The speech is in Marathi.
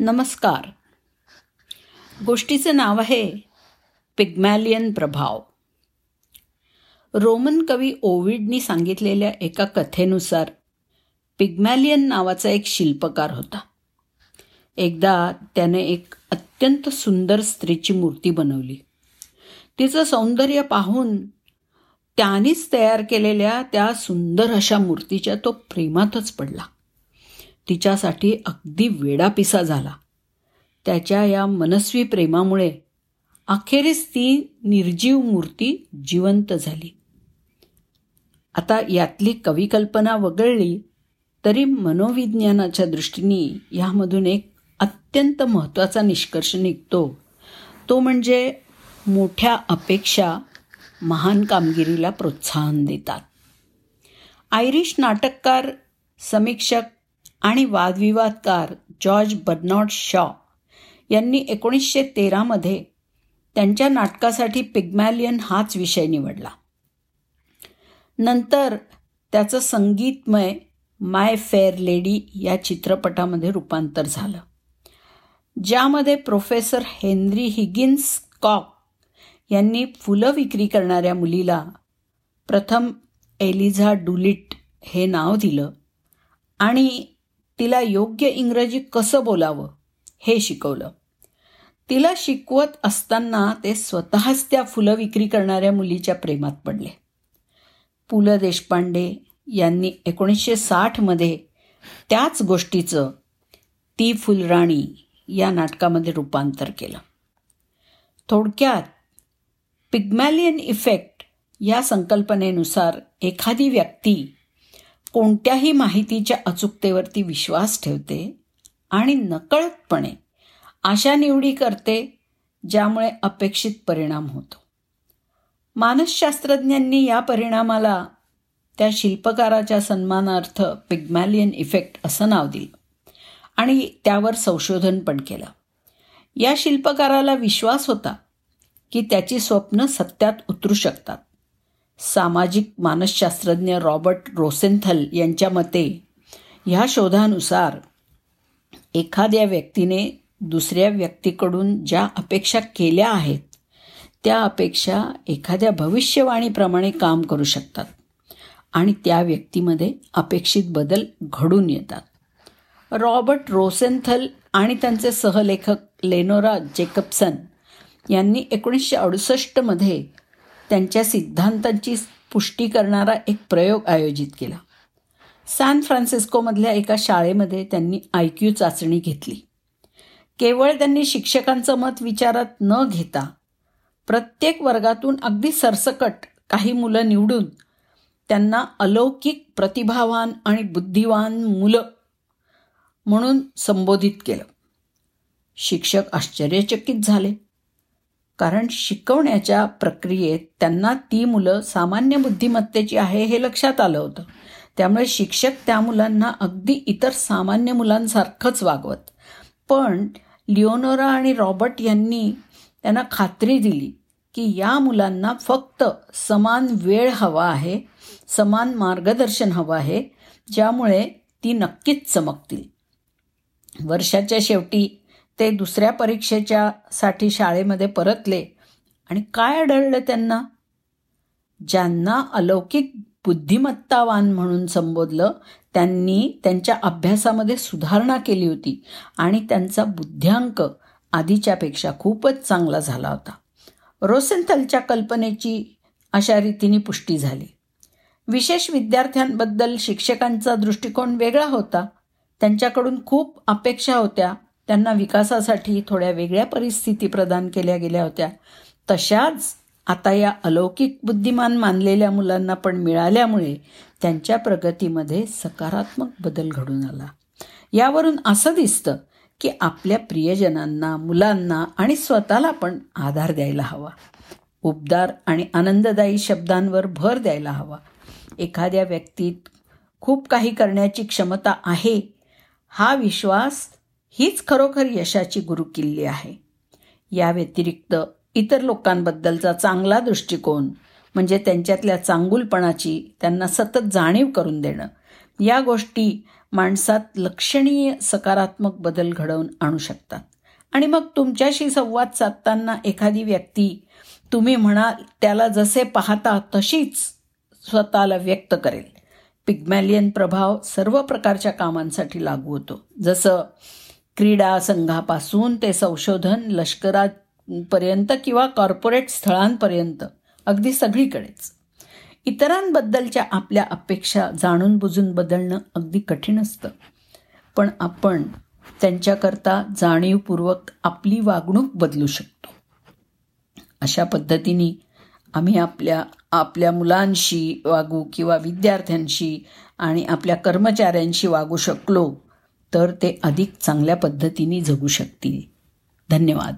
नमस्कार. गोष्टीचं नाव आहे पिग्मॅलियन प्रभाव. रोमन कवी ओविडनी सांगितलेल्या एका कथेनुसार पिग्मॅलियन नावाचा एक शिल्पकार होता. एकदा त्याने एक अत्यंत सुंदर स्त्रीची मूर्ती बनवली. तिचं सौंदर्य पाहून त्यानेच तयार केलेल्या त्या सुंदर अशा मूर्तीच्या तो प्रेमातच पडला. तिच्यासाठी अगदी वेडापिसा झाला. त्याच्या या मनस्वी प्रेमामुळे अखेरीस ती निर्जीव मूर्ती जिवंत झाली. आता यातली कविकल्पना वगळली तरी मनोविज्ञानाच्या दृष्टीने यामधून एक अत्यंत महत्त्वाचा निष्कर्ष निघतो. तो म्हणजे मोठ्या अपेक्षा महान कामगिरीला प्रोत्साहन देतात. आयरिश नाटककार समीक्षक आणि वादविवादकार जॉर्ज बर्नॉड शॉ यांनी एकोणीसशे तेरामध्ये त्यांच्या नाटकासाठी पिग्मॅलियन हाच विषय निवडला. नंतर त्याचं संगीतमय माय फेअर लेडी या चित्रपटामध्ये रूपांतर झालं. ज्यामध्ये प्रोफेसर हेनरी हिगिन्स कॉक यांनी फुलं विक्री करणाऱ्या मुलीला प्रथम एलिझा डुलिट हे नाव दिलं आणि तिला योग्य इंग्रजी कसं बोलावं हे शिकवलं. तिला शिकवत असताना ते स्वतःच त्या फुलं विक्री करणाऱ्या मुलीच्या प्रेमात पडले. पु ल देशपांडे यांनी एकोणीसशे साठमध्ये त्याच गोष्टीचं ती फुलराणी या नाटकामध्ये रूपांतर केलं. थोडक्यात पिग्मॅलियन इफेक्ट या संकल्पनेनुसार एखादी व्यक्ती कोणत्याही माहितीच्या अचूकतेवरती विश्वास ठेवते आणि नकळतपणे अशा निवडी करते ज्यामुळे अपेक्षित परिणाम होतो. मानसशास्त्रज्ञांनी या परिणामाला त्या शिल्पकाराच्या सन्मानार्थ पिग्मॅलियन इफेक्ट असं नाव दिलं आणि त्यावर संशोधन पण केलं. या शिल्पकाराला विश्वास होता की त्याची स्वप्न सत्यात उतरू शकतात. सामाजिक मानसशास्त्रज्ञ रॉबर्ट रोसेंथल यांच्या मते ह्या शोधानुसार एखाद्या व्यक्तीने दुसऱ्या व्यक्तीकडून ज्या अपेक्षा केल्या आहेत त्या अपेक्षा एखाद्या भविष्यवाणीप्रमाणे काम करू शकतात आणि त्या व्यक्तीमध्ये अपेक्षित बदल घडून येतात. रॉबर्ट रोसेन्थल आणि त्यांचे सहलेखक लेनोरा जेकबसन यांनी एकोणीसशे अडुसष्टमध्ये त्यांच्या सिद्धांतांची पुष्टी करणारा एक प्रयोग आयोजित केला. सॅन फ्रान्सिस्कोमधल्या एका शाळेमध्ये त्यांनी आय क्यू चाचणी घेतली. केवळ त्यांनी शिक्षकांचं मत विचारात न घेता प्रत्येक वर्गातून अगदी सरसकट काही मुलं निवडून त्यांना अलौकिक प्रतिभावान आणि बुद्धिवान मुलं म्हणून संबोधित केलं. शिक्षक आश्चर्यचकित झाले. कारण शिकवण्याच्या प्रक्रियेत त्यांना ती मुलं सामान्य बुद्धिमत्तेची आहे हे लक्षात आलं होतं. त्यामुळे शिक्षक त्या मुलांना अगदी इतर सामान्य मुलांसारखंच वागवत. पण लिओनोरा आणि रॉबर्ट यांनी त्यांना खात्री दिली की या मुलांना फक्त समान वेळ हवा आहे समान मार्गदर्शन हवं आहे ज्यामुळे ती नक्कीच चमकतील. वर्षाच्या शेवटी ते दुसऱ्या परीक्षेच्या साठी शाळेमध्ये परतले. आणि काय आढळलं त्यांना? ज्यांना अलौकिक बुद्धिमत्तावान म्हणून संबोधलं त्यांनी त्यांच्या अभ्यासामध्ये सुधारणा केली होती आणि त्यांचा बुद्ध्यांक आधीच्यापेक्षा खूपच चांगला झाला होता. रोसेंथलच्या कल्पनेची अशा रीतीने पुष्टी झाली. विशेष विद्यार्थ्यांबद्दल शिक्षकांचा दृष्टिकोन वेगळा होता. त्यांच्याकडून खूप अपेक्षा होत्या. त्यांना विकासासाठी थोड्या वेगळ्या परिस्थिती प्रदान केल्या गेल्या होत्या. तशाच आता या अलौकिक बुद्धिमान मानलेल्या मुलांना पण मिळाल्यामुळे त्यांच्या प्रगतीमध्ये सकारात्मक बदल घडून आला. यावरून असं दिसतं की आपल्या प्रियजनांना मुलांना आणि स्वतःला पण आधार द्यायला हवा. उबदार आणि आनंददायी शब्दांवर भर द्यायला हवा. एखाद्या व्यक्तीत खूप काही करण्याची क्षमता आहे हा विश्वास हीच खरोखर यशाची गुरुकिल्ली आहे. या व्यतिरिक्त इतर लोकांबद्दलचा चांगला दृष्टिकोन म्हणजे त्यांच्यातल्या चांगुलपणाची त्यांना सतत जाणीव करून देणं या गोष्टी माणसात लक्षणीय सकारात्मक बदल घडवून आणू शकतात. आणि मग तुमच्याशी संवाद साधताना एखादी व्यक्ती तुम्ही म्हणाल त्याला जसे पाहता तशीच स्वतःला व्यक्त करेल. पिग्मॅलियन प्रभाव सर्व प्रकारच्या कामांसाठी लागू होतो. जसं क्रीडा संघापासून ते संशोधन लष्करापर्यंत किंवा कॉर्पोरेट स्थळांपर्यंत अगदी सगळीकडेच. इतरांबद्दलच्या आपल्या अपेक्षा जाणून बुजून बदलणं अगदी कठीण असतं. पण आपण त्यांच्याकरता जाणीवपूर्वक आपली वागणूक बदलू शकतो. अशा पद्धतीने आम्ही आपल्या आपल्या मुलांशी वागू किंवा विद्यार्थ्यांशी आणि आपल्या कर्मचाऱ्यांशी वागू शकलो तर ते अधिक चांगल्या पद्धतीने जगू शकतील. धन्यवाद.